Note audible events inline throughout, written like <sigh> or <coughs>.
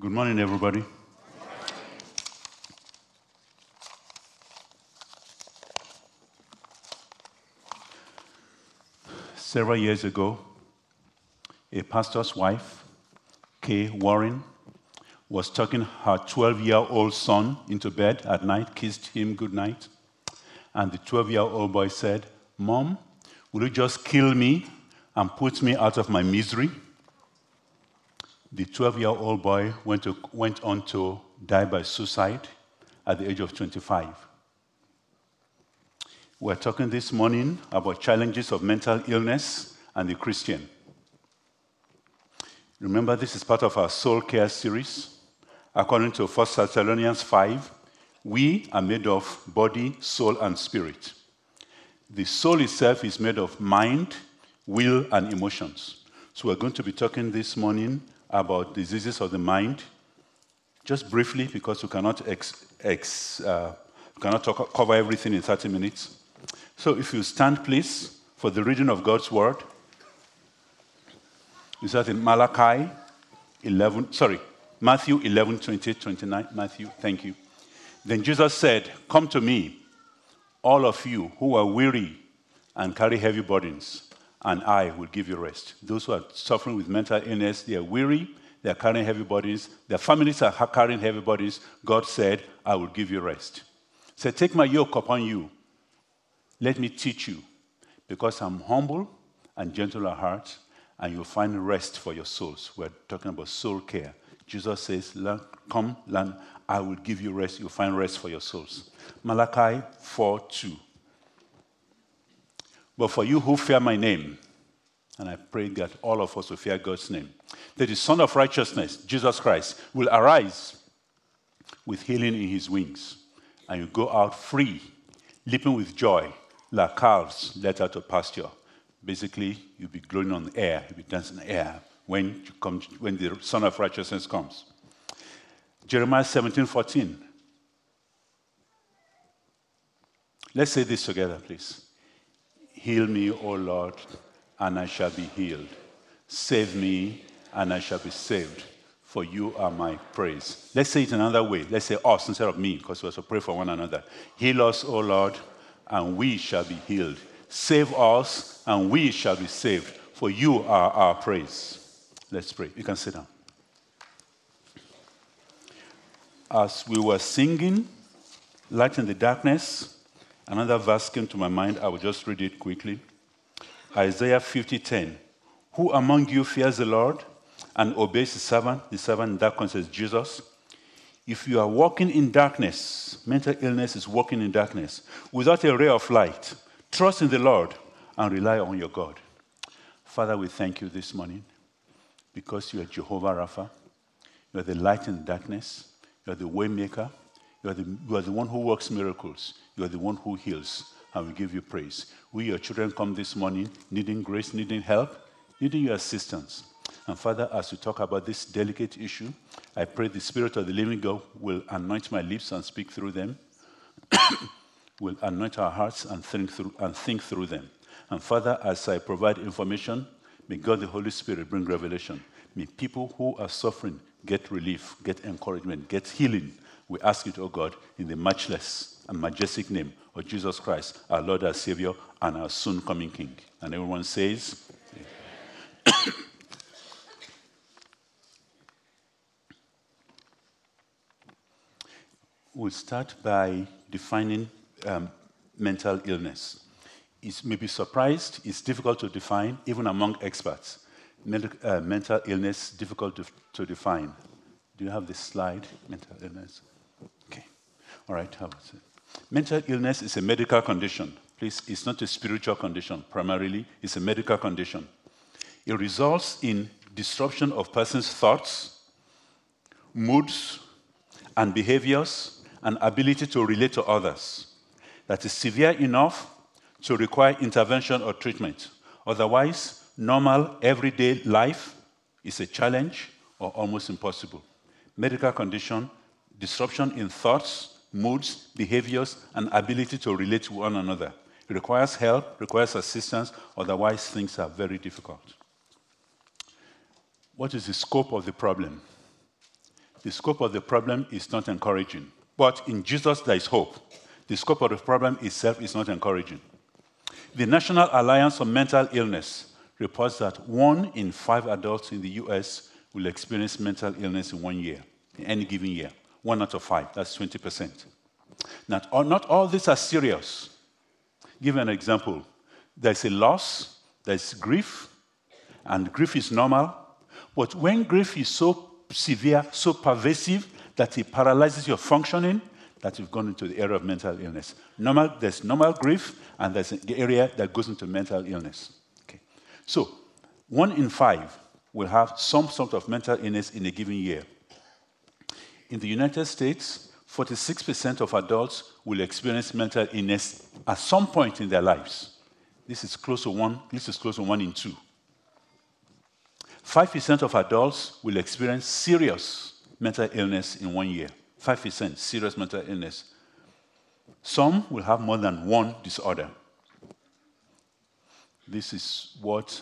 Good morning, everybody. Several years ago, a pastor's wife, Kay Warren, was tucking her 12 year old son into bed at night, kissed him good night. And the 12 year old boy said, Mom, will you just kill me and put me out of my misery? The 12 year old boy went, to, went on to die by suicide at the age of 25. We're talking this morning about challenges of mental illness and the Christian. Remember, this is part of our soul care series. According to 1 Thessalonians 5, we are made of body, soul, and spirit. The soul itself is made of mind, will, and emotions. So we're going to be talking this morning about diseases of the mind, just briefly, because we cannot, ex, ex, uh, cannot talk, cover everything in 30 minutes. So if you stand, please, for the reading of God's word. Is that in Malachi 11, sorry, Matthew 11, 28, 29. Matthew, thank you. Then Jesus said, Come to me, all of you who are weary and carry heavy burdens, and I will give you rest. Those who are suffering with mental illness, they are weary, they are carrying heavy bodies, their families are carrying heavy bodies. God said, I will give you rest. Say, Take my yoke upon you. Let me teach you, because I'm humble and gentle at heart, and you'll find rest for your souls. We're talking about soul care. Jesus says, Come, learn, I will give you rest. You'll find rest for your souls. Malachi 4 2. But for you who fear my name, and I pray that all of us will fear God's name, that the Son of Righteousness, Jesus Christ, will arise with healing in his wings, and you go out free, leaping with joy, like calves let out to pasture. Basically, you'll be glowing on air, you'll be dancing in air when, you come, when the Son of Righteousness comes. Jeremiah 17 14. Let's say this together, please. Heal me, O Lord, and I shall be healed. Save me, and I shall be saved, for you are my praise. Let's say it another way. Let's say us instead of me, because we're to pray for one another. Heal us, O Lord, and we shall be healed. Save us, and we shall be saved, for you are our praise. Let's pray. You can sit down. As we were singing, Light in the Darkness, another verse came to my mind. I will just read it quickly. Isaiah 50:10. Who among you fears the Lord and obeys the servant? The servant in that context is Jesus. If you are walking in darkness, mental illness is walking in darkness, without a ray of light, trust in the Lord and rely on your God. Father, we thank you this morning because you are Jehovah Rapha. You are the light in darkness. You are the waymaker. You are the, you are the one who works miracles. You are the one who heals. And we give you praise. We, your children, come this morning needing grace, needing help, needing your assistance. And Father, as we talk about this delicate issue, I pray the Spirit of the living God will anoint my lips and speak through them, <coughs> will anoint our hearts and think through, and think through them. And Father, as I provide information, May God the Holy Spirit bring revelation. May people who are suffering get relief, get encouragement, get healing. We ask it, oh God, in the matchless and majestic name of Jesus Christ, our Lord, our Savior, and our soon coming King. And everyone says, <coughs> We'll start by defining um, mental illness is may be surprised, it's difficult to define, even among experts. Mental, uh, mental illness, difficult to, to, define. Do you have this slide? Mental illness. All right? Mental illness is a medical condition. Please, it's not a spiritual condition. Primarily, it's a medical condition. It results in disruption of person's thoughts, moods, and behaviors, and ability to relate to others. That is severe enough to require intervention or treatment. Otherwise, normal everyday life is a challenge or almost impossible. Medical condition, disruption in thoughts, moods, behaviors, and ability to relate to one another. It requires help, requires assistance, otherwise, things are very difficult. What is the scope of the problem? the scope of the problem is not encouraging. But in Jesus, there is hope. The scope of the problem itself is not encouraging. The National Alliance on Mental Illness reports that one in five adults in the US will experience mental illness in one year, in any given year. One out of five, that's 20%. Not all, not all these are serious. Give an example. There's a loss, there's grief, and grief is normal. But when grief is so severe, so pervasive, that it paralyzes your functioning, that you've gone into the area of mental illness. Normal, there's normal grief, and there's the area that goes into mental illness. Okay. So, one in five will have some sort of mental illness in a given year. In the United States, 46% of adults will experience mental illness at some point in their lives. This is close to one, this is close to one in two. 5% of adults will experience serious mental illness in one year. 5% serious mental illness. Some will have more than one disorder. This is what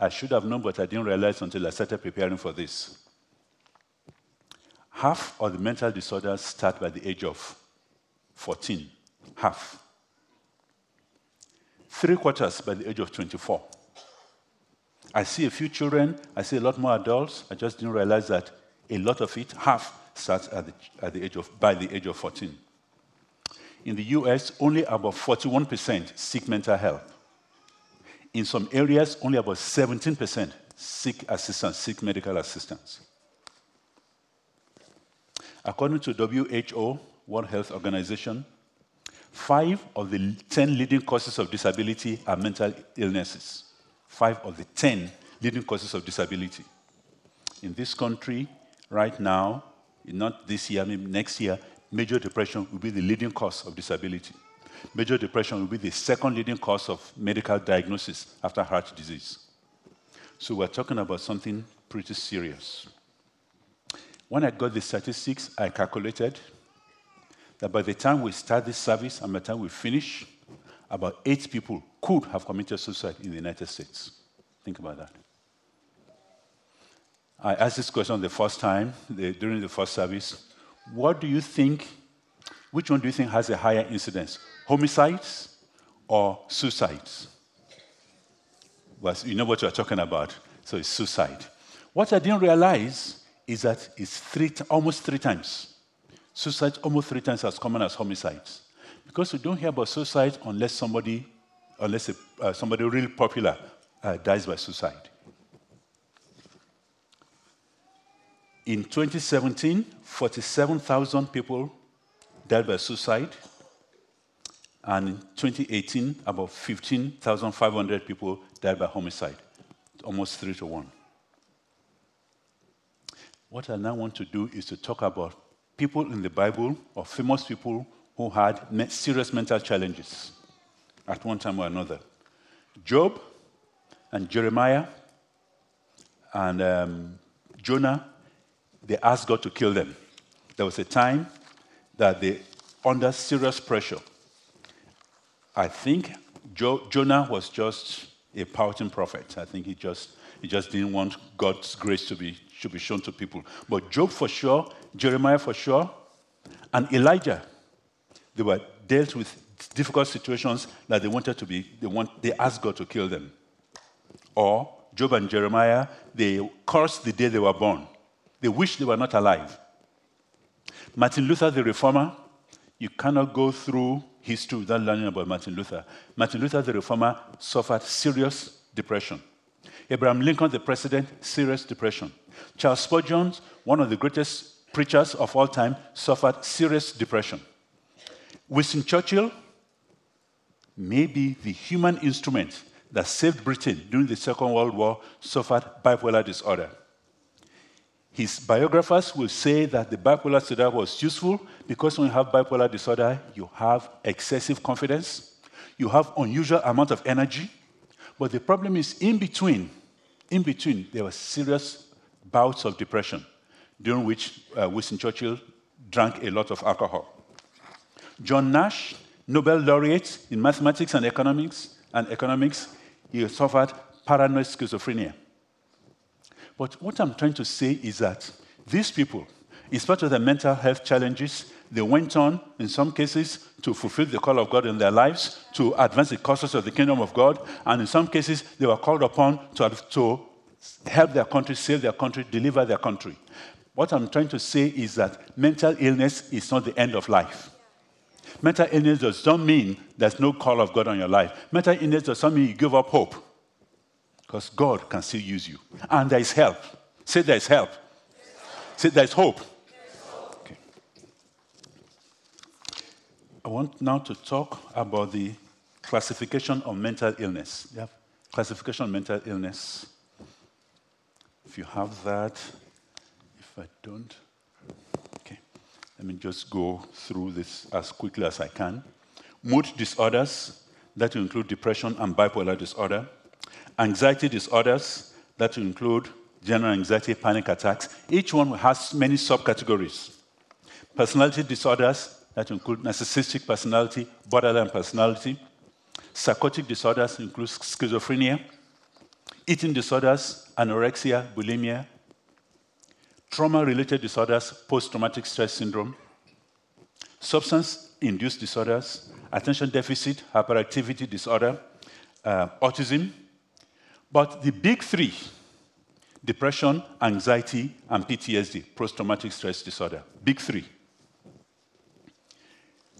I should have known, but I didn't realize until I started preparing for this. Half of the mental disorders start by the age of 14. Half. Three quarters by the age of 24. I see a few children, I see a lot more adults. I just didn't realize that a lot of it, half, starts at the, at the age of, by the age of 14. In the US, only about 41% seek mental help. In some areas, only about 17% seek assistance, seek medical assistance. According to WHO, World Health Organization, five of the 10 leading causes of disability are mental illnesses. Five of the 10 leading causes of disability. In this country, right now, not this year, maybe next year, major depression will be the leading cause of disability. Major depression will be the second leading cause of medical diagnosis after heart disease. So we're talking about something pretty serious. When I got the statistics, I calculated that by the time we start this service and by the time we finish, about eight people could have committed suicide in the United States. Think about that. I asked this question the first time the, during the first service. What do you think? Which one do you think has a higher incidence, homicides or suicides? Well, you know what you're talking about. So it's suicide. What I didn't realize is that it's three, almost three times. Suicide almost three times as common as homicides. Because we don't hear about suicide unless somebody, unless a, uh, somebody really popular uh, dies by suicide. In 2017, 47,000 people died by suicide. And in 2018, about 15,500 people died by homicide, almost three to one. What I now want to do is to talk about people in the Bible or famous people who had serious mental challenges at one time or another. Job and Jeremiah and um, Jonah they asked God to kill them. There was a time that they, under serious pressure, I think jo- Jonah was just a pouting prophet. I think he just, he just didn't want God's grace to be, to be shown to people. But Job for sure, Jeremiah for sure, and Elijah, they were dealt with difficult situations that they wanted to be, they, want, they asked God to kill them. Or Job and Jeremiah, they cursed the day they were born. They wished they were not alive. Martin Luther, the reformer, you cannot go through history without learning about Martin Luther. Martin Luther, the reformer, suffered serious depression. Abraham Lincoln, the president, serious depression. Charles Spurgeon, one of the greatest preachers of all time, suffered serious depression. Winston Churchill, maybe the human instrument that saved Britain during the Second World War, suffered bipolar disorder. His biographers will say that the bipolar disorder was useful because when you have bipolar disorder, you have excessive confidence, you have unusual amount of energy, but the problem is in between. In between, there was serious bouts of depression, during which uh, Winston Churchill drank a lot of alcohol. John Nash, Nobel laureate in mathematics and economics, and economics, he suffered paranoid schizophrenia. But what I'm trying to say is that these people, in spite of their mental health challenges, they went on, in some cases, to fulfill the call of God in their lives, to advance the causes of the kingdom of God, and in some cases, they were called upon to, to help their country, save their country, deliver their country. What I'm trying to say is that mental illness is not the end of life. Mental illness does not mean there's no call of God on your life. Mental illness does not mean you give up hope, because God can still use you. And there is help. Say there is help. Say there is hope. Okay. I want now to talk about the classification of mental illness. Classification of mental illness. You have that, if I don't, okay. Let me just go through this as quickly as I can. Mood disorders, that include depression and bipolar disorder. Anxiety disorders, that include general anxiety, panic attacks. Each one has many subcategories. Personality disorders, that include narcissistic personality, borderline personality. Psychotic disorders include schizophrenia, eating disorders, anorexia, bulimia, trauma related disorders, post traumatic stress syndrome, substance induced disorders, attention deficit, hyperactivity disorder, uh, autism. But the big three depression, anxiety, and PTSD, post traumatic stress disorder. Big three.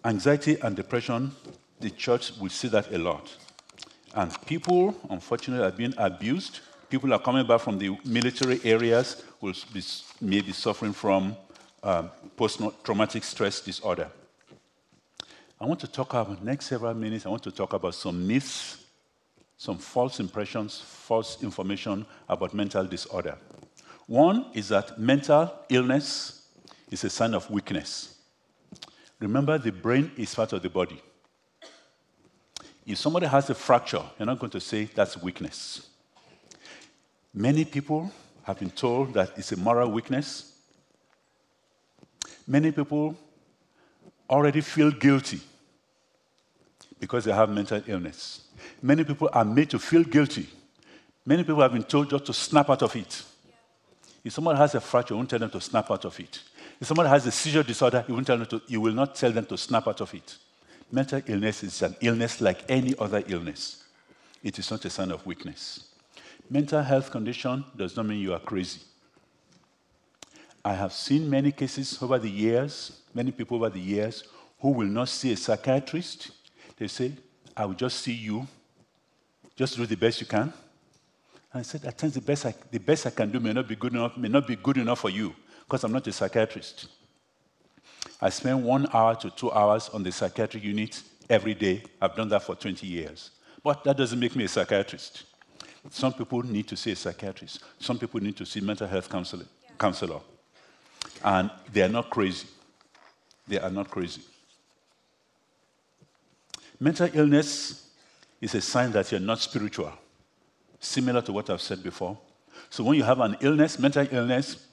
Anxiety and depression, the church will see that a lot. And people, unfortunately, are being abused. People are coming back from the military areas who may be suffering from um, post-traumatic stress disorder. I want to talk about next several minutes. I want to talk about some myths, some false impressions, false information about mental disorder. One is that mental illness is a sign of weakness. Remember, the brain is part of the body. If somebody has a fracture, you're not going to say that's weakness. Many people have been told that it's a moral weakness. Many people already feel guilty because they have mental illness. Many people are made to feel guilty. Many people have been told just to snap out of it. If someone has a fracture, you won't tell them to snap out of it. If someone has a seizure disorder, you, won't tell them to, you will not tell them to snap out of it. Mental illness is an illness like any other illness. It is not a sign of weakness. Mental health condition does not mean you are crazy. I have seen many cases over the years, many people over the years, who will not see a psychiatrist. They say, I will just see you. Just do the best you can. And I said, at times the best I, the best I can do may not be good enough, may not be good enough for you, because I'm not a psychiatrist. I spend one hour to two hours on the psychiatric unit every day. I've done that for 20 years. But that doesn't make me a psychiatrist. Some people need to see a psychiatrist. Some people need to see mental health counselor. Yeah. counselor. And they are not crazy. They are not crazy. Mental illness is a sign that you're not spiritual, similar to what I've said before. So when you have an illness, mental illness,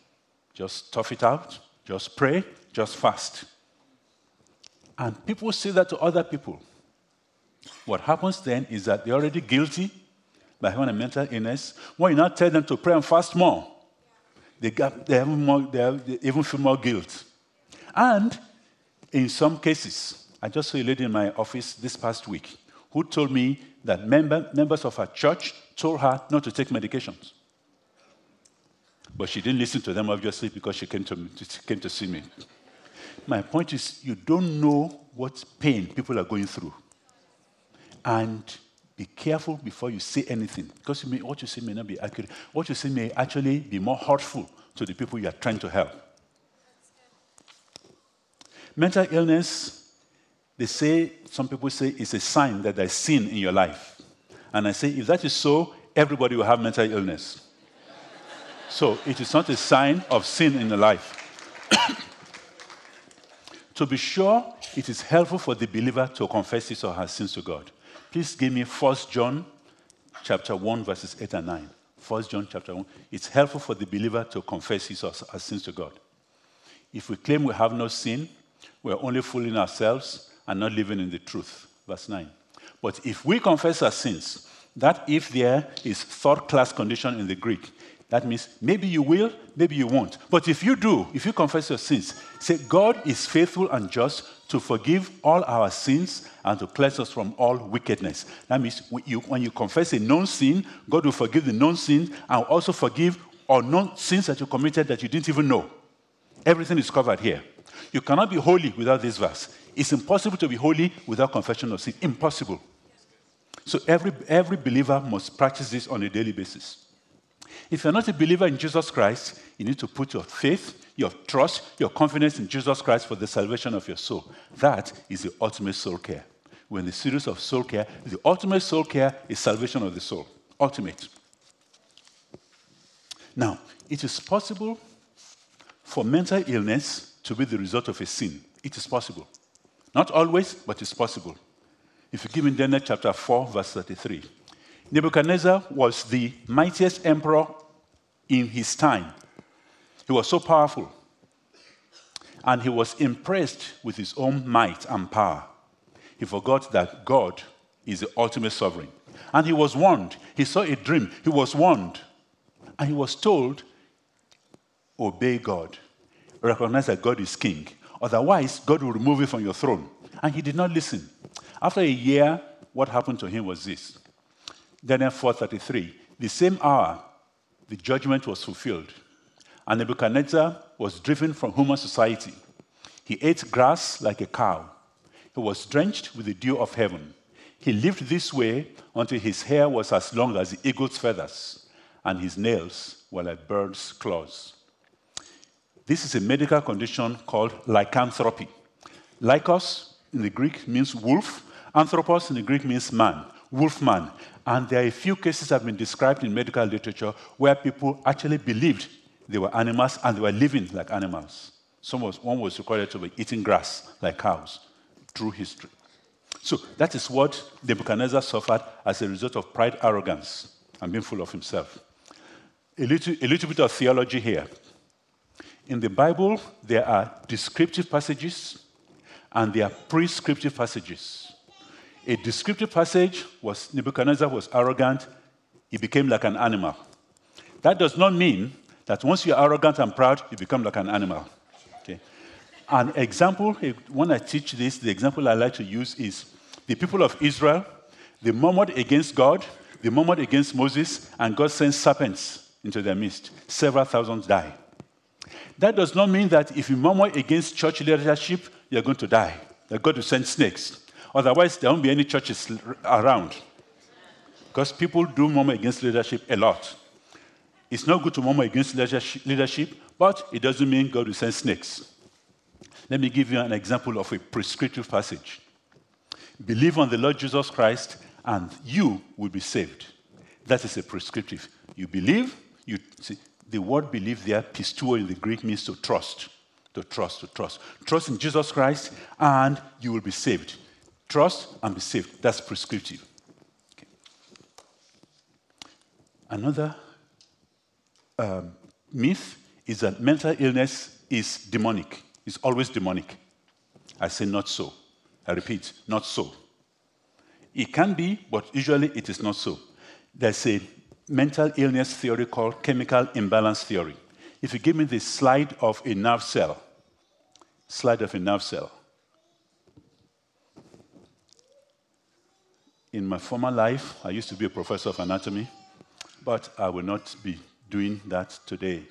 just tough it out, just pray, just fast. And people say that to other people. What happens then is that they're already guilty by having a mental illness. why not tell them to pray and fast more, they, got, they, have more, they, have, they even feel more guilt. And in some cases, I just saw a lady in my office this past week who told me that member, members of her church told her not to take medications. But she didn't listen to them, obviously, because she came to, came to see me. My point is, you don't know what pain people are going through. And be careful before you say anything, because you may, what you say may not be accurate. What you say may actually be more hurtful to the people you are trying to help. Mental illness, they say, some people say, is a sign that there's sin in your life. And I say, if that is so, everybody will have mental illness. so it is not a sign of sin in the life. <coughs> To be sure, it is helpful for the believer to confess his or her sins to God. Please give me 1 John chapter 1, verses 8 and 9. 1 John chapter 1. It's helpful for the believer to confess his sins to God. If we claim we have no sin, we're only fooling ourselves and not living in the truth. Verse 9. But if we confess our sins, that if there is third class condition in the Greek, That means maybe you will, maybe you won't. But if you do, if you confess your sins, say, God is faithful and just to forgive all our sins and to cleanse us from all wickedness. That means when you, when you confess a known sin, God will forgive the known sin and also forgive unknown sins that you committed that you didn't even know. Everything is covered here. You cannot be holy without this verse. It's impossible to be holy without confession of sin. Impossible. So every, every believer must practice this on a daily basis. If you're not a believer in Jesus Christ, you need to put your faith, your trust, your confidence in Jesus Christ for the salvation of your soul. That is the ultimate soul care. We're in the series of soul care. The ultimate soul care is salvation of the soul. Ultimate. Now, it is possible for mental illness to be the result of a sin. It is possible. Not always, but it's possible. If you give me Daniel chapter 4, verse 33. Nebuchadnezzar was the mightiest emperor in his time. He was so powerful. And he was impressed with his own might and power. He forgot that God is the ultimate sovereign. And he was warned. He saw a dream. He was warned. And he was told, Obey God. Recognize that God is king. Otherwise, God will remove you from your throne. And he did not listen. After a year, what happened to him was this Daniel 4:33. The same hour, the judgment was fulfilled, and Nebuchadnezzar was driven from human society. He ate grass like a cow. He was drenched with the dew of heaven. He lived this way until his hair was as long as the eagle's feathers, and his nails were like birds' claws. This is a medical condition called lycanthropy. Lycos in the Greek means wolf, anthropos in the Greek means man, wolfman. And there are a few cases that have been described in medical literature where people actually believed they were animals and they were living like animals. Some was, one was recorded to be eating grass like cows through history. So that is what Nebuchadnezzar suffered as a result of pride, arrogance, and being full of himself. A little, a little bit of theology here. In the Bible, there are descriptive passages and there are prescriptive passages. A descriptive passage was Nebuchadnezzar was arrogant, he became like an animal. That does not mean that once you're arrogant and proud, you become like an animal. Okay? An example, eh, when I teach this, the example I like to use is the people of Israel, they murmured against God, they murmured against Moses, and God sent serpents into their midst. Several thousands die. That does not mean that if you murmur against church leadership, you're going to die. They're going send snakes. Otherwise, there won't be any churches around. Because people do murmur against leadership a lot. It's not good to murmur against leadership, but it doesn't mean God will send snakes. Let me give you an example of a prescriptive passage. Believe on the Lord Jesus Christ, and you will be saved. That is a prescriptive. You believe, you see, the word believe there, pisteuo in the Greek, means to trust. To trust, to trust. Trust in Jesus Christ, and you will be saved. Trust and be saved. That's prescriptive. Okay. Another um, myth is that mental illness is demonic. It's always demonic. I say not so. I repeat, not so. It can be, but usually it is not so. There's a mental illness theory called chemical imbalance theory. If you give me the slide of a nerve cell, slide of a nerve cell, In my former life, I used to be a professor of anatomy, but I will not be doing that today.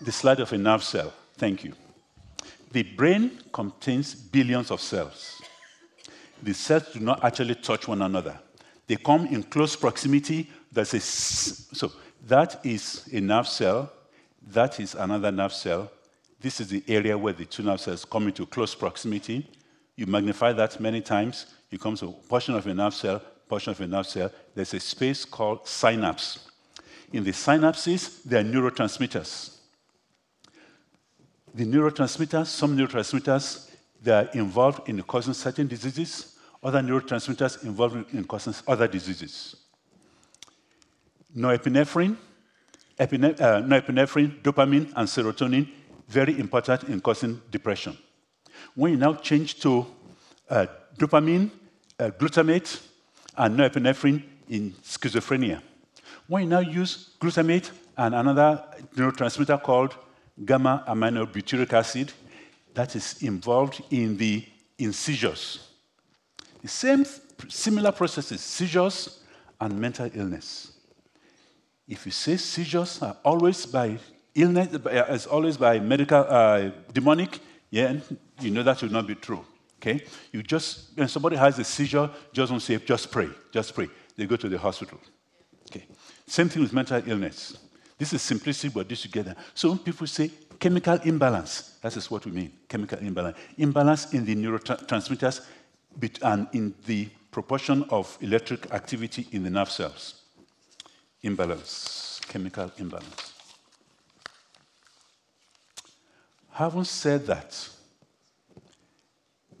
the slide of a nerve cell. Thank you. The brain contains billions of cells. The cells do not actually touch one another. They come in close proximity. There's a, so that is a nerve cell. That is another nerve cell. This is the area where the two nerve cells come into close proximity. You magnify that many times, you come to a portion of a nerve cell, portion of a nerve cell, there's a space called synapse. In the synapses, there are neurotransmitters. The neurotransmitters, some neurotransmitters, they are involved in causing certain diseases, other neurotransmitters involved in causing other diseases. Norepinephrine, epine- uh, norepinephrine, dopamine, and serotonin, very important in causing depression. When you now change to uh, dopamine, uh, glutamate, and norepinephrine in schizophrenia. You now use glutamate and another neurotransmitter called gamma aminobutyric acid, that is involved in the in seizures. The same similar processes, seizures and mental illness. If you say seizures are always by illness, as always by medical, uh, demonic, yeah, you know that will not be true. Okay? You just, when somebody has a seizure, just don't say, just pray, just pray. They go to the hospital. Okay? Same thing with mental illness. This is simplicity, but this together. So when people say chemical imbalance, that is what we mean chemical imbalance. Imbalance in the neurotransmitters and in the proportion of electric activity in the nerve cells. Imbalance, chemical imbalance. Having said that,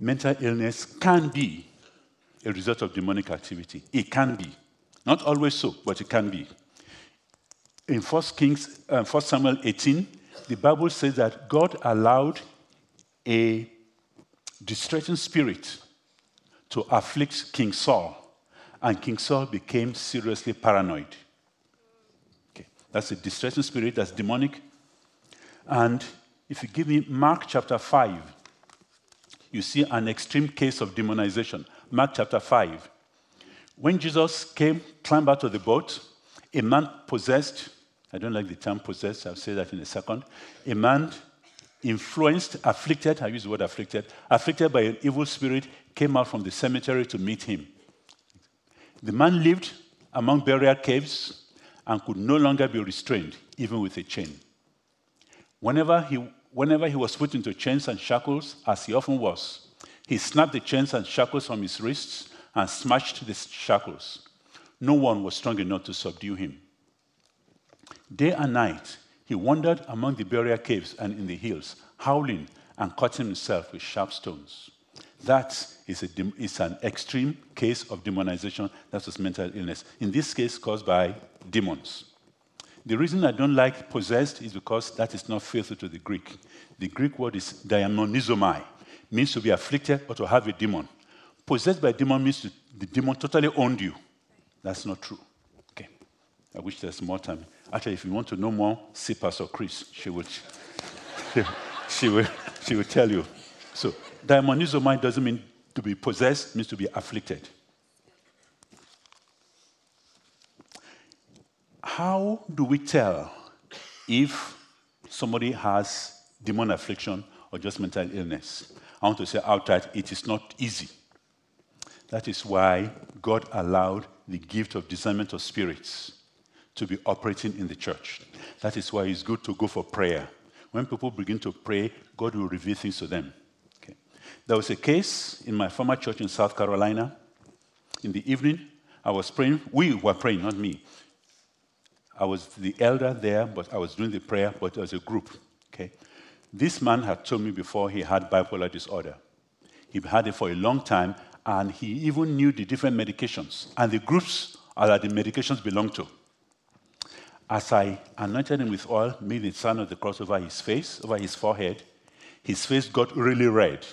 mental illness can be a result of demonic activity. It can be. Not always so, but it can be. In 1 Kings, uh, 1 Samuel 18, the Bible says that God allowed a distressing spirit to afflict King Saul, and King Saul became seriously paranoid. Okay. That's a distressing spirit, that's demonic. And if you give me Mark chapter 5, you see an extreme case of demonization. Mark chapter 5. When Jesus came, climbed out of the boat, a man possessed, I don't like the term possessed, I'll say that in a second. A man influenced, afflicted, I use the word afflicted, afflicted by an evil spirit, came out from the cemetery to meet him. The man lived among burial caves and could no longer be restrained, even with a chain. Whenever he, whenever he was put into chains and shackles, as he often was, he snapped the chains and shackles from his wrists and smashed the shackles. No one was strong enough to subdue him. Day and night, he wandered among the burial caves and in the hills, howling and cutting himself with sharp stones. That is, is an extreme case of demonization. That was mental illness. In this case, caused by demons. The reason I don't like possessed is because that is not faithful to the Greek. The Greek word is daemonizomai, means to be afflicted or to have a demon. Possessed by a demon means the demon totally owned you. That's not true. Okay. I wish there's more time. Actually, if you want to know more, see Pastor Chris. She will, she, she will, she will tell you. So, daemonizomai doesn't mean to be possessed, means to be afflicted. How do we tell if somebody has demon affliction or just mental illness? I want to say outright, it is not easy. That is why God allowed the gift of discernment of spirits to be operating in the church. That is why it's good to go for prayer. When people begin to pray, God will reveal things to them. Okay. There was a case in my former church in South Carolina. In the evening, I was praying. We were praying, not me. I was the elder there, but I was doing the prayer, but as a group. Okay. This man had told me before he had bipolar disorder. He had it for a long time, and he even knew the different medications and the groups that the medications belong to. As I anointed him with oil, made the sign of the cross over his face, over his forehead, his face got really red.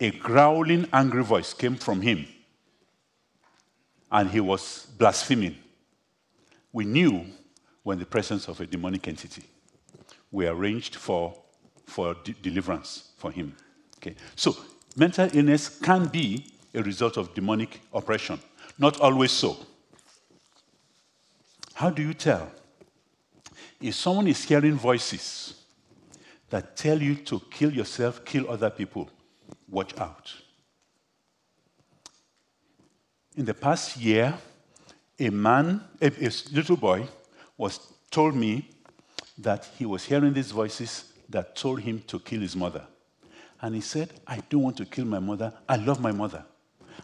A growling, angry voice came from him, and he was blaspheming. We knew when the presence of a demonic entity. We arranged for, for de- deliverance for him. Okay. So, mental illness can be a result of demonic oppression. Not always so. How do you tell? If someone is hearing voices that tell you to kill yourself, kill other people, watch out. In the past year, a man, a, a little boy, was told me that he was hearing these voices that told him to kill his mother. And he said, I don't want to kill my mother. I love my mother.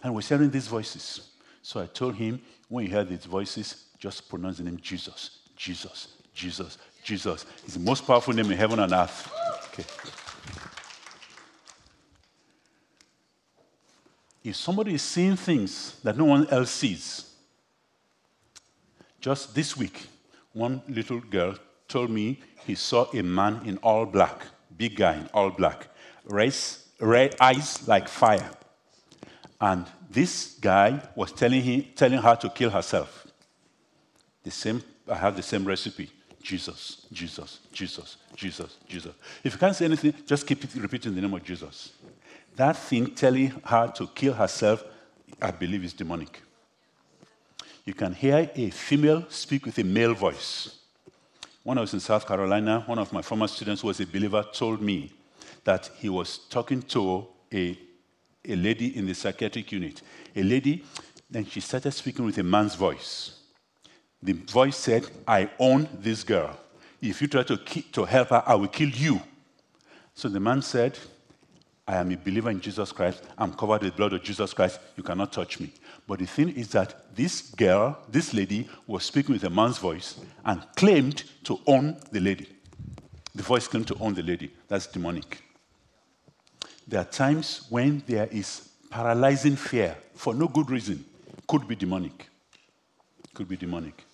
And was hearing these voices. So I told him, when you hear these voices, just pronounce the name Jesus, Jesus, Jesus, Jesus. It's the most powerful name in heaven and earth. Okay. If somebody is seeing things that no one else sees, just this week, one little girl told me he saw a man in all black, big guy in all black, race, red eyes like fire. And this guy was telling, him, telling her to kill herself. The same I have the same recipe. Jesus, Jesus, Jesus, Jesus, Jesus. If you can't say anything, just keep repeating the name of Jesus. That thing telling her to kill herself, I believe is demonic. You can hear a female speak with a male voice. When I was in South Carolina, one of my former students who was a believer told me that he was talking to a, a lady in the psychiatric unit. A lady, then she started speaking with a man's voice. The voice said, I own this girl. If you try to, to help her, I will kill you. So the man said, I am a believer in Jesus Christ. I'm covered with the blood of Jesus Christ. You cannot touch me. But the thing is that this girl, this lady, was speaking with a man's voice and claimed to own the lady. The voice claimed to own the lady. That's demonic. There are times when there is paralyzing fear for no good reason. Could be demonic. Could be demonic.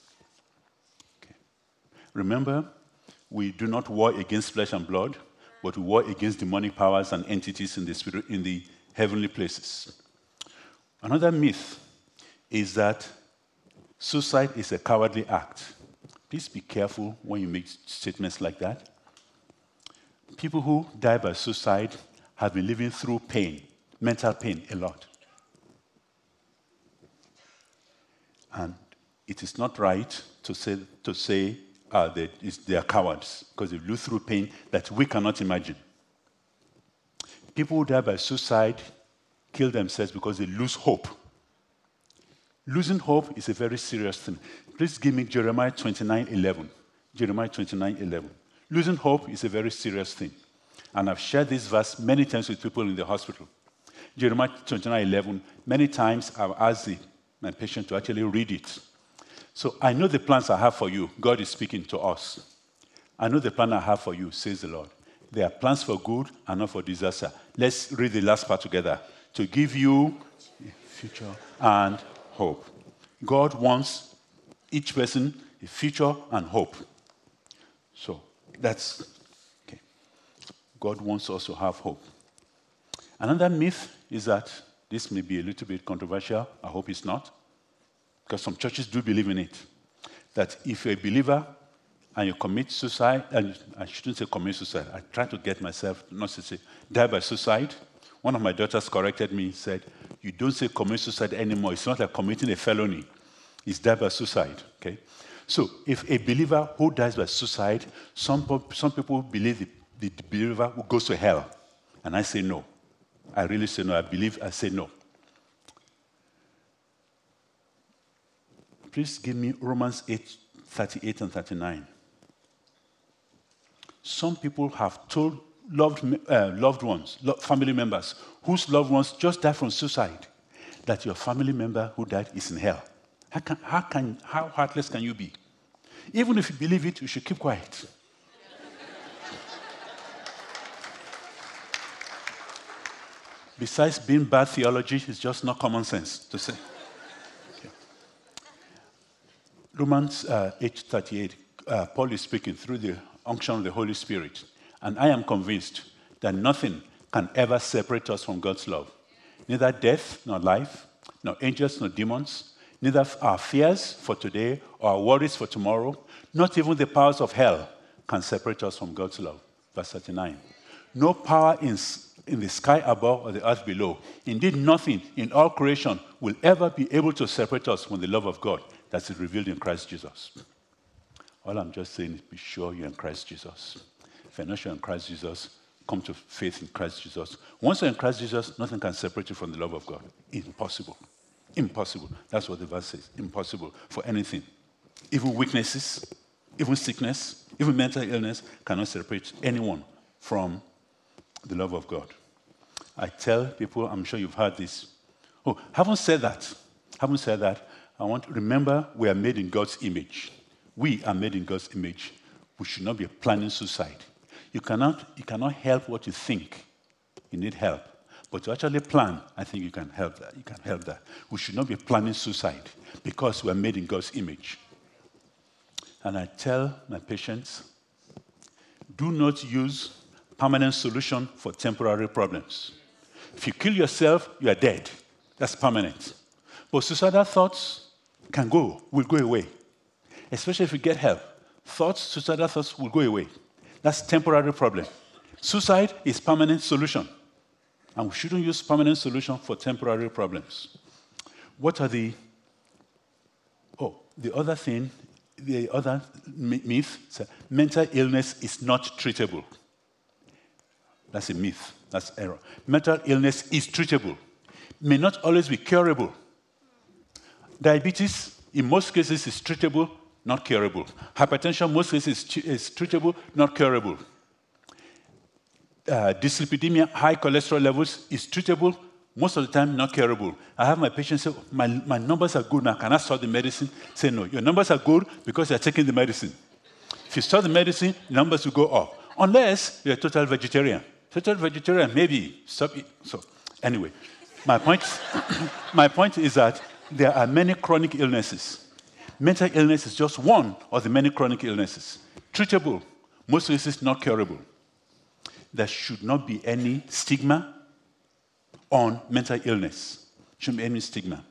Remember, we do not war against flesh and blood, but we war against demonic powers and entities in the, spirit, in the heavenly places. Another myth is that suicide is a cowardly act. Please be careful when you make statements like that. People who die by suicide have been living through pain, mental pain, a lot. And it is not right to say, to say uh, they, they are cowards because they live through pain that we cannot imagine. People who die by suicide kill themselves because they lose hope. Losing hope is a very serious thing. Please give me Jeremiah 29 11. Jeremiah 29 11. Losing hope is a very serious thing. And I've shared this verse many times with people in the hospital. Jeremiah 29 11. Many times I've asked the, my patient to actually read it so I know the plans I have for you. God is speaking to us. I know the plan I have for you, says the Lord. They are plans for good and not for disaster. Let's read the last part together. To give you future and hope. God wants each person a future and hope. So that's okay. God wants us to have hope. Another myth is that this may be a little bit controversial. I hope it's not because some churches do believe in it, that if you're a believer and you commit suicide, and I shouldn't say commit suicide, I try to get myself not to say die by suicide. One of my daughters corrected me, said, You don't say commit suicide anymore. It's not like committing a felony, it's death by suicide. Okay? So, if a believer who dies by suicide, some, some people believe the, the believer who goes to hell. And I say no. I really say no. I believe, I say no. Please give me Romans 8 38 and 39. Some people have told loved, uh, loved ones, family members, whose loved ones just died from suicide, that your family member who died is in hell. How, can, how, can, how heartless can you be? Even if you believe it, you should keep quiet. Besides being bad theology, it's just not common sense to say. Romans uh, 8:38, uh, Paul is speaking through the unction of the Holy Spirit, and I am convinced that nothing can ever separate us from God's love. Neither death nor life, nor angels nor demons, neither our fears for today or our worries for tomorrow, not even the powers of hell can separate us from God's love. Verse 39. No power in, in the sky above or the earth below, indeed nothing in all creation will ever be able to separate us from the love of God that is revealed in Christ Jesus. All I'm just saying is be sure you're in Christ Jesus. Sure in Christ Jesus, come to faith in Christ Jesus. Once you're in Christ Jesus, nothing can separate you from the love of God. Impossible. Impossible. That's what the verse says. Impossible for anything. Even weaknesses, even sickness, even mental illness cannot separate anyone from the love of God. I tell people, I'm sure you've heard this. Oh, haven't said that. Haven't said that. I want to remember we are made in God's image. We are made in God's image. We should not be planning suicide. You cannot, you cannot help what you think. You need help. But to actually plan, I think you can help that. You can help that. We should not be planning suicide because we are made in God's image. And I tell my patients, do not use permanent solution for temporary problems. If you kill yourself, you are dead. That's permanent. But suicidal thoughts, can go, will go away. especially if you get help. Thoughts, suicidal thoughts will go away. That's temporary problem. Suicide is permanent solution. And we shouldn't use permanent solution for temporary problems. What are the Oh, the other thing, the other myth, mental illness is not treatable. That's a myth. That's error. Mental illness is treatable. May not always be curable. Diabetes, in most cases, is treatable, not curable. Hypertension, most cases, is treatable, not curable. Uh, dyslipidemia, high cholesterol levels, is treatable, most of the time not curable. I have my patients say, my, my numbers are good now. Can I start the medicine? Say no. Your numbers are good because you're taking the medicine. If you start the medicine, numbers will go up. Unless you're a total vegetarian. Total vegetarian, maybe stop it. So anyway, my point, <coughs> my point is that there are many chronic illnesses. Mental illness is just one of the many chronic illnesses. Treatable, most cases not curable. There should not be any stigma on mental illness. Shouldn't be any stigma.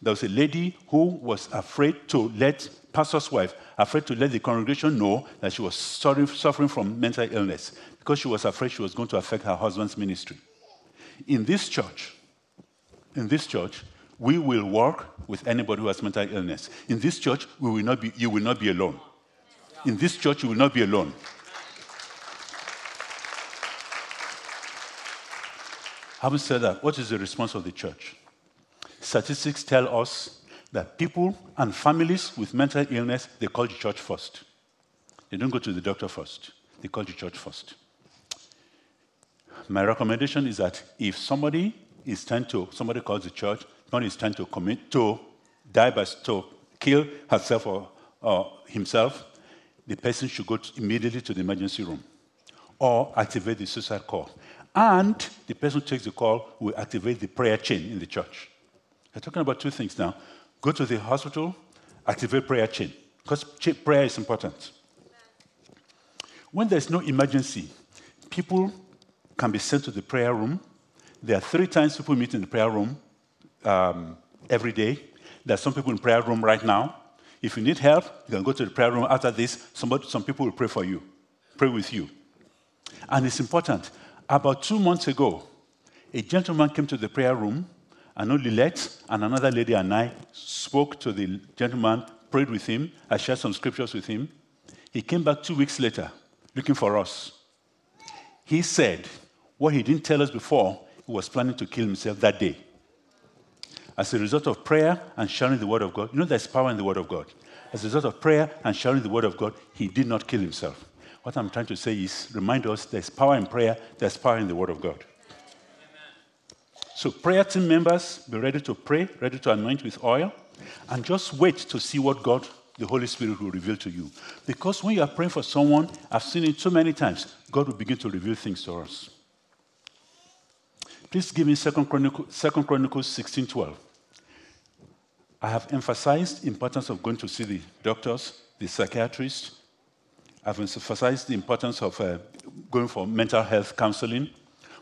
There was a lady who was afraid to let pastor's wife, afraid to let the congregation know that she was suffering from mental illness because she was afraid she was going to affect her husband's ministry. In this church, in this church, we will work with anybody who has mental illness. In this church, we will not be, you will not be alone. In this church, you will not be alone. Having said that, what is the response of the church? Statistics tell us that people and families with mental illness, they call the church first. They don't go to the doctor first, they call the church first. My recommendation is that if somebody is trying to, somebody calls the church, somebody is time to commit to die by, to kill herself or, or himself, the person should go to, immediately to the emergency room or activate the suicide call. And the person who takes the call will activate the prayer chain in the church. We're talking about two things now. Go to the hospital, activate prayer chain, because prayer is important. When there's no emergency, people can be sent to the prayer room. There are three times people meet in the prayer room um, every day. There are some people in prayer room right now. If you need help, you can go to the prayer room. After this, somebody, some people will pray for you, pray with you. And it's important. About two months ago, a gentleman came to the prayer room. and only Lilette and another lady and I spoke to the gentleman, prayed with him. I shared some scriptures with him. He came back two weeks later looking for us. He said, what he didn't tell us before, he was planning to kill himself that day. As a result of prayer and sharing the word of God, you know there's power in the word of God. As a result of prayer and sharing the word of God, he did not kill himself. What I'm trying to say is remind us there's power in prayer, there's power in the Word of God. So, prayer team members, be ready to pray, ready to anoint with oil, and just wait to see what God, the Holy Spirit, will reveal to you. Because when you are praying for someone, I've seen it so many times, God will begin to reveal things to us. Please give me 2 Chronicles, 2 Chronicles 16 12. I have emphasized the importance of going to see the doctors, the psychiatrists, I've emphasized the importance of uh, going for mental health counseling,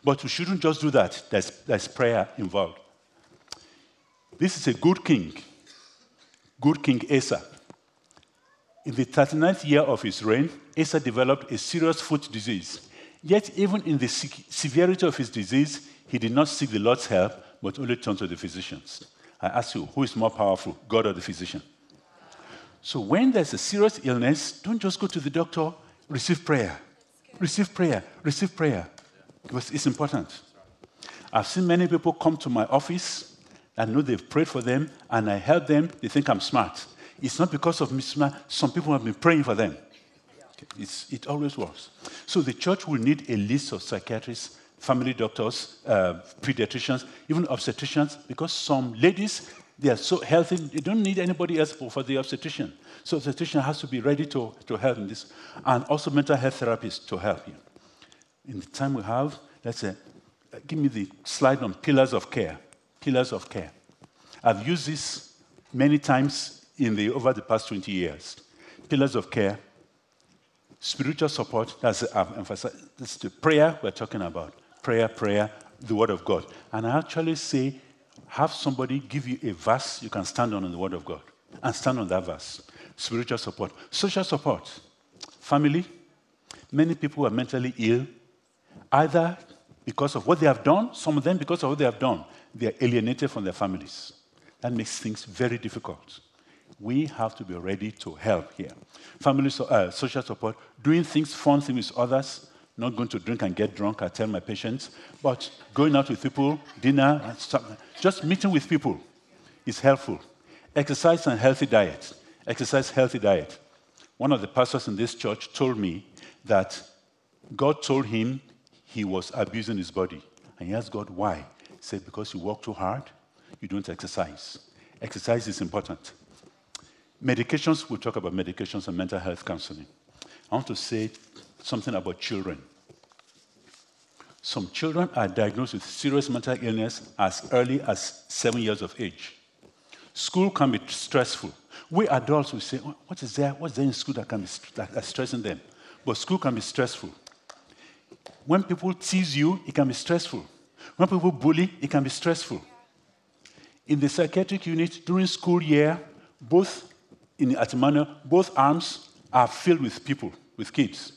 but we shouldn't just do that. There's, there's prayer involved. This is a good king, good King Asa. In the 39th year of his reign, Asa developed a serious foot disease. Yet, even in the severity of his disease, he did not seek the Lord's help, but only turned to the physicians. I ask you, who is more powerful, God or the physician? So when there's a serious illness, don't just go to the doctor, receive prayer. Receive prayer, receive prayer. Because it's important. I've seen many people come to my office. I know they've prayed for them, and I help them. They think I'm smart. It's not because of me smart. Some people have been praying for them. It's, it always works. So the church will need a list of psychiatrists, family doctors, uh, pediatricians, even obstetricians, because some ladies they are so healthy, they don't need anybody else for, the obstetrician. So the obstetrician has to be ready to, to help in this. And also mental health therapists to help you. In the time we have, let's say, give me the slide on pillars of care. Pillars of care. I've used this many times in the, over the past 20 years. Pillars of care, spiritual support, that's I've emphasized. That's the prayer we're talking about. Prayer, prayer, the word of God. And I actually say have somebody give you a verse you can stand on in the Word of God and stand on that verse. spiritual support, social support, family. Many people are mentally ill, either because of what they have done, some of them because of what they have done. They are alienated from their families. That makes things very difficult. We have to be ready to help here. Family so, uh, social support, doing things, fun things with others, not going to drink and get drunk, I tell my patients, but going out with people, dinner, just meeting with people is helpful. Exercise and healthy diet. Exercise, healthy diet. One of the pastors in this church told me that God told him he was abusing his body. And he asked God why. He said, Because you work too hard, you don't exercise. Exercise is important. Medications, we'll talk about medications and mental health counseling. I want to say something about children. Some children are diagnosed with serious mental illness as early as seven years of age. School can be stressful. We adults will say, oh, What is there? What's there in school that can be that stressing them? But school can be stressful. When people tease you, it can be stressful. When people bully, it can be stressful. In the psychiatric unit during school year, both in Atimano, both arms are filled with people, with kids.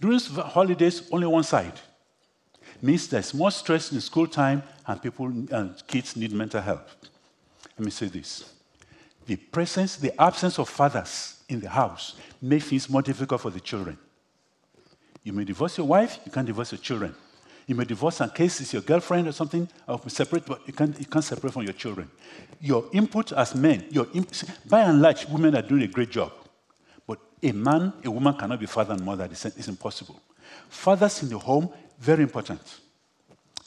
During holidays, only one side. Means there's more stress in school time and people and kids need mental health. Let me say this. The presence, the absence of fathers in the house makes things more difficult for the children. You may divorce your wife, you can't divorce your children. You may divorce in case it's your girlfriend or something, or separate, but you can't, you can't separate from your children. Your input as men, your imp- by and large, women are doing a great job. A man, a woman cannot be father and mother. It's impossible. Fathers in the home, very important.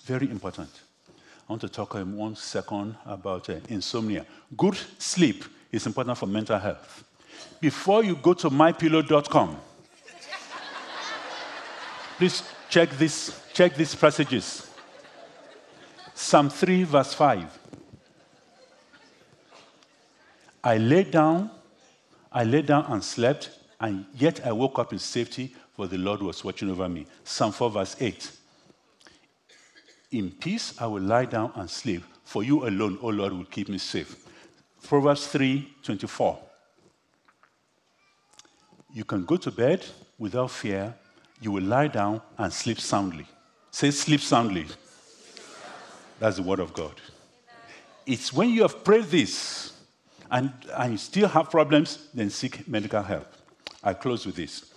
Very important. I want to talk in one second about uh, insomnia. Good sleep is important for mental health. Before you go to mypillow.com, please check this Check these passages Psalm 3, verse 5. I lay down, I lay down and slept, and yet I woke up in safety, for the Lord was watching over me. Psalm 4, verse 8. In peace I will lie down and sleep, for you alone, O Lord, will keep me safe. Proverbs 3, 24. You can go to bed without fear, you will lie down and sleep soundly. Say, sleep soundly. That's the word of God. It's when you have prayed this and, and you still have problems, then seek medical help. I close with this.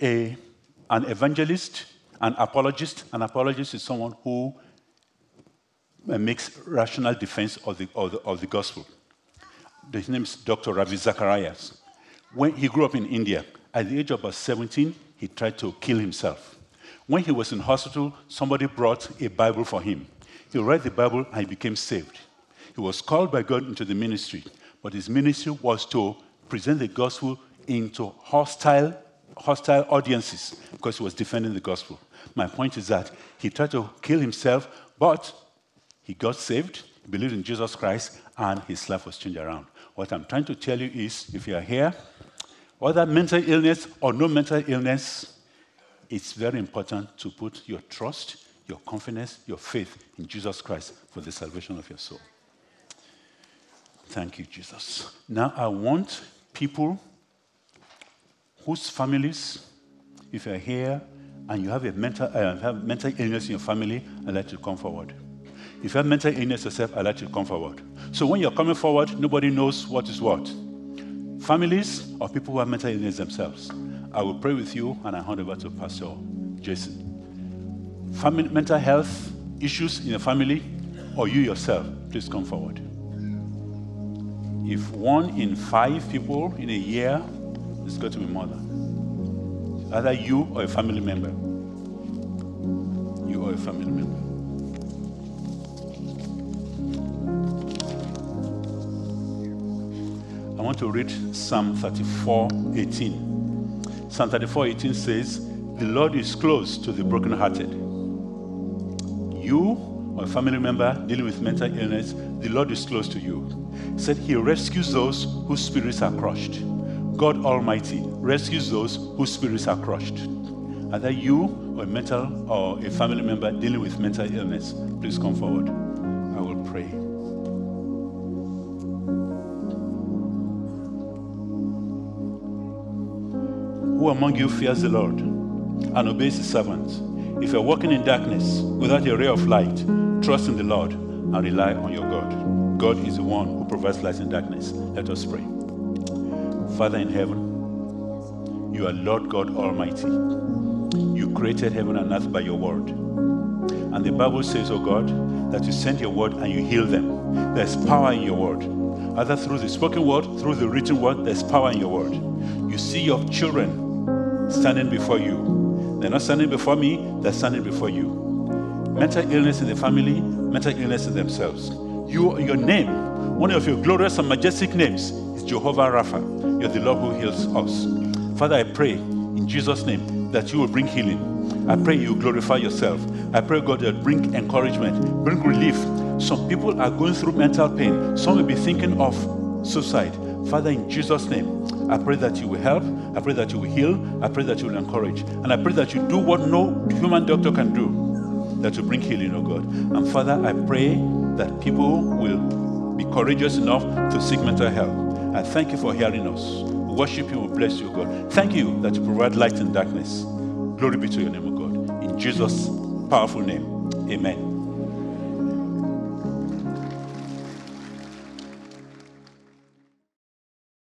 A, an evangelist, an apologist, an apologist is someone who uh, makes rational defense of the, of the, of the gospel. His name is Dr. Ravi Zacharias. When he grew up in India, at the age of about 17, he tried to kill himself. When he was in hospital, somebody brought a Bible for him. He read the Bible and he became saved. He was called by God into the ministry, but his ministry was to present the gospel into hostile, hostile audiences because he was defending the gospel. My point is that he tried to kill himself, but he got saved, believed in Jesus Christ, and his life was changed around. What I'm trying to tell you is if you are here, whether mental illness or no mental illness, it's very important to put your trust, your confidence, your faith in Jesus Christ for the salvation of your soul. Thank you, Jesus. Now, I want people whose families, if you're here and you have a mental, uh, have mental illness in your family, I'd like you to come forward. If you have mental illness yourself, I'd like you to come forward. So when you're coming forward, nobody knows what is what. Families or people who have mental illness themselves. I will pray with you and I hand over to Pastor Jason. Family, mental health issues in your family or you yourself, please come forward. If one in five people in a year is going to be mother, either you or a family member. You or a family member. I want to read Psalm 34 18. Psalm 34 18 says, The Lord is close to the brokenhearted. You or a family member dealing with mental illness, the Lord is close to you. He said he rescues those whose spirits are crushed. God Almighty rescues those whose spirits are crushed. Are Either you or a mental or a family member dealing with mental illness, please come forward. I will pray. Who among you fears the Lord and obeys his servants? If you're walking in darkness without a ray of light, trust in the Lord and rely on your God. God is the one who provides light in darkness. Let us pray. Father in heaven, you are Lord God Almighty. You created heaven and earth by your word. And the Bible says, oh God, that you send your word and you heal them. There's power in your word. Either through the spoken word, through the written word, there's power in your word. You see your children standing before you. They're not standing before me, they're standing before you. Mental illness in the family, mental illness in themselves. You, your name, one of your glorious and majestic names is Jehovah Rapha. You're the Lord who heals us. Father, I pray in Jesus' name that you will bring healing. I pray you glorify yourself. I pray, God, that bring encouragement, bring relief. Some people are going through mental pain. Some will be thinking of suicide. Father, in Jesus' name, I pray that you will help. I pray that you will heal. I pray that you will encourage. And I pray that you do what no human doctor can do, that you bring healing, oh God. And Father, I pray that people will be courageous enough to seek mental health. I thank you for hearing us. We worship you, we bless you, God. Thank you that you provide light in darkness. Glory be to your name, O God. In Jesus' powerful name, amen.